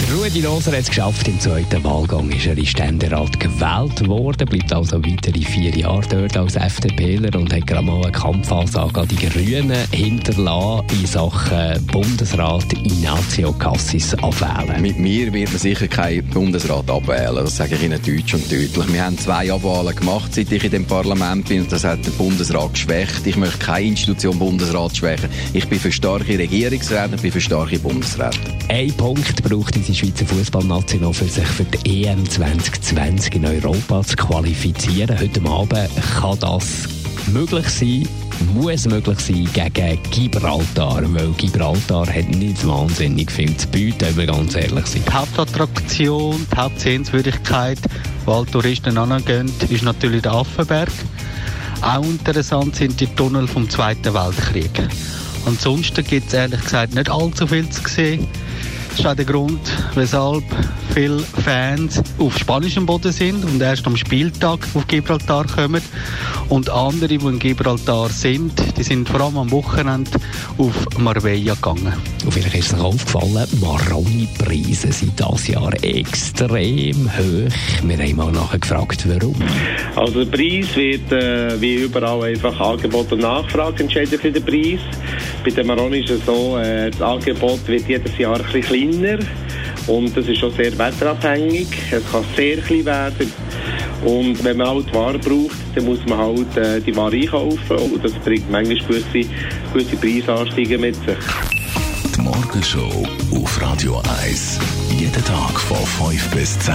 Der Rudi Loser hat es geschafft. Im zweiten Wahlgang ist er in Ständerat gewählt worden, bleibt also weitere vier Jahre dort als FDPler und hat gerade mal eine Kampfansage an die Grünen hinterlassen in Sachen Bundesrat Ignacio Cassis abwählen. Mit mir wird man sicher keinen Bundesrat abwählen, das sage ich Ihnen deutsch und deutlich. Wir haben zwei Abwahlen gemacht, seit ich in dem Parlament bin und das hat den Bundesrat geschwächt. Ich möchte keine Institution Bundesrat schwächen. Ich bin für starke Regierungsräte und bin für starke Bundesräte. Ein Punkt braucht diese Schweizer Fußballnation für sich für die EM 2020 in Europa zu qualifizieren. Heute Abend kann das möglich sein, muss möglich sein gegen Gibraltar, weil Gibraltar hat nicht wahnsinnig viel zu bieten, wenn wir ganz ehrlich sind. Die Hauptattraktion, die Hauptsehenswürdigkeit, wo alle Touristen angehen, ist natürlich der Affenberg. Auch interessant sind die Tunnel vom Zweiten Weltkrieg. Ansonsten gibt es ehrlich gesagt nicht allzu viel zu sehen. Das ist auch der Grund, weshalb viele Fans auf spanischem Boden sind und erst am Spieltag auf Gibraltar kommen. Und andere, die in Gibraltar sind, die sind vor allem am Wochenende auf Marbella gegangen. Und vielleicht ist es euch aufgefallen, Maroni-Preise sind dieses Jahr extrem hoch. Wir haben mal nachher gefragt, warum. Also der Preis wird äh, wie überall einfach Angebot und Nachfrage entscheiden für den Preis. Bei den Maroni ist es so, äh, das Angebot wird jedes Jahr ein bisschen kleiner und das ist schon sehr wetterabhängig. Es kann sehr klein werden und wenn man halt Ware braucht, dann muss man halt äh, die Ware einkaufen und das bringt manchmal gewisse, gewisse Preisanstiege mit sich. Die Morgenshow auf Radio 1. Jeden Tag von 5 bis 10.